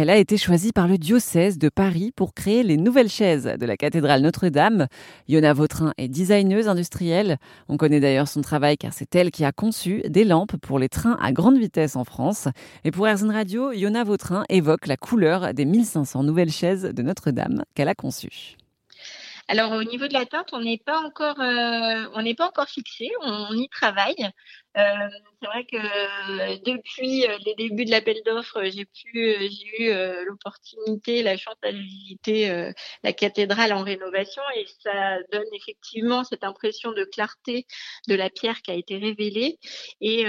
Elle a été choisie par le diocèse de Paris pour créer les nouvelles chaises de la cathédrale Notre-Dame. Yona Vautrin est designeuse industrielle. On connaît d'ailleurs son travail car c'est elle qui a conçu des lampes pour les trains à grande vitesse en France. Et pour RZN Radio, Yona Vautrin évoque la couleur des 1500 nouvelles chaises de Notre-Dame qu'elle a conçues. Alors au niveau de la teinte, on n'est pas encore, euh, on n'est pas encore fixé, on, y travaille. Euh, c'est vrai que euh, depuis les débuts de l'appel d'offres, j'ai pu, j'ai eu l'opportunité, la chance d'aller visiter la cathédrale en rénovation et ça donne effectivement cette impression de clarté de la pierre qui a été révélée et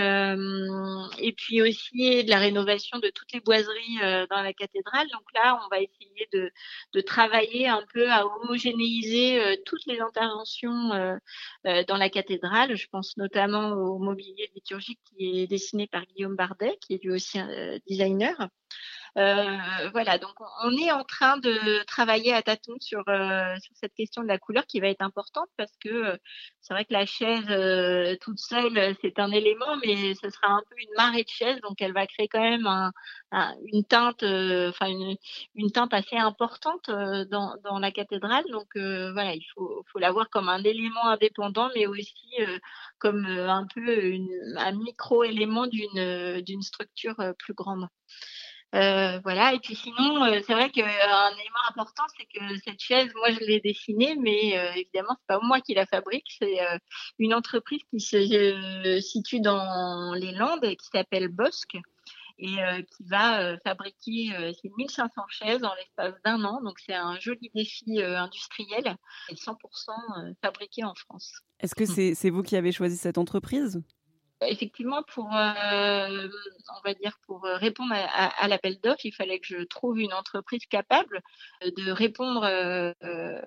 puis aussi de la rénovation de toutes les boiseries dans la cathédrale. Donc là, on va essayer de, de travailler un peu à homogénéiser euh, toutes les interventions euh, euh, dans la cathédrale. Je pense notamment au mobilier liturgique qui est dessiné par Guillaume Bardet, qui est lui aussi un designer. Euh, voilà, donc on est en train de travailler à tâtons sur, euh, sur cette question de la couleur qui va être importante parce que euh, c'est vrai que la chaise toute seule, c'est un élément, mais ce sera un peu une marée de chaises, donc elle va créer quand même un, une teinte, enfin une, teinte assez importante dans, la cathédrale. Donc voilà, il faut, la voir comme un élément indépendant, mais aussi comme un peu un micro-élément d'une structure plus grande. Euh, voilà. Et puis sinon, euh, c'est vrai qu'un élément important, c'est que cette chaise, moi, je l'ai dessinée, mais euh, évidemment, c'est pas moi qui la fabrique. C'est une entreprise qui se situe dans les Landes, qui s'appelle Bosque et qui va fabriquer ces 1500 chaises en l'espace d'un an. Donc c'est un joli défi industriel et 100% fabriqué en France. Est-ce que mmh. c'est vous qui avez choisi cette entreprise? Effectivement, pour, euh, on va dire, pour répondre à, l'appel d'offres, il fallait que je trouve une entreprise capable de répondre euh,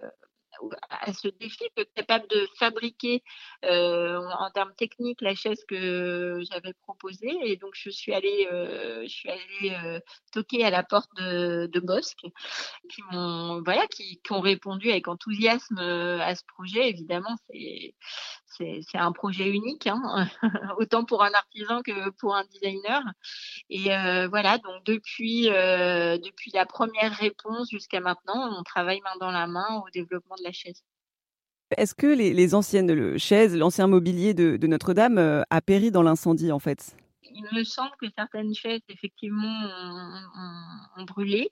à ce défi, capable de fabriquer euh, en termes techniques la chaise que j'avais proposée. Et donc, je suis allée, je suis allée toquer à la porte de, Bosque, qui m'ont, voilà, qui, ont répondu avec enthousiasme à ce projet. Évidemment, c'est c'est un projet unique, hein, autant pour un artisan que pour un designer. Et euh, voilà, donc depuis, euh, depuis la première réponse jusqu'à maintenant, on travaille main dans la main au développement de la chaise. Est-ce que les, anciennes chaises, l'ancien mobilier de, Notre-Dame euh, a péri dans l'incendie en fait? Il me semble que certaines chaises, effectivement, ont, brûlé.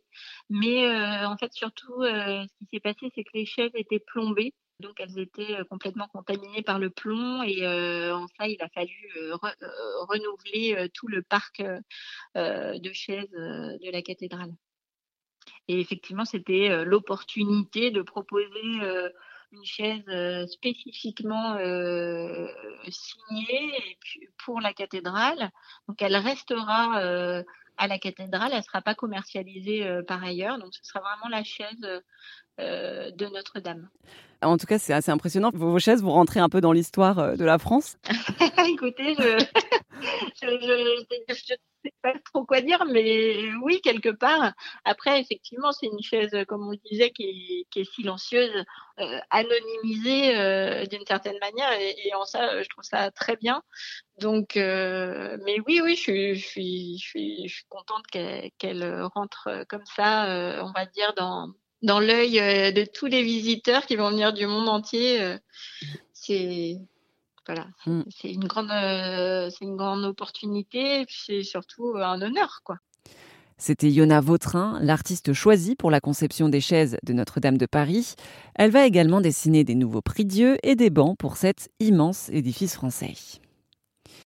Mais en fait, surtout, ce qui s'est passé, c'est que les chaises étaient plombées. Donc elles étaient complètement contaminées par le plomb et euh, en ça il a fallu renouveler tout le parc de chaises de la cathédrale. Et effectivement c'était l'opportunité de proposer une chaise spécifiquement signée pour la cathédrale. Donc elle restera à la cathédrale, elle ne sera pas commercialisée par ailleurs. Donc ce sera vraiment la chaise euh, de Notre-Dame. En tout cas, c'est assez impressionnant. Vos, chaises, vous rentrez un peu dans l'histoire euh, de la France? Écoutez, je pas trop quoi dire, mais oui, quelque part. Après, effectivement, c'est une chaise, comme on disait, qui est, silencieuse, euh, anonymisée d'une certaine manière, et, en ça, je trouve ça très bien. Donc, mais oui, oui, je suis, je suis, je suis, contente qu'elle rentre comme ça, on va dire, dans dans l'œil euh, de tous les visiteurs qui vont venir du monde entier. Euh, c'est voilà, mm. c'est une grande, euh, c'est une grande opportunité, c'est surtout un honneur, quoi. C'était Yona Vautrin, l'artiste choisie pour la conception des chaises de Notre-Dame de Paris. Elle va également dessiner des nouveaux prie-dieu et des bancs pour cet immense édifice français.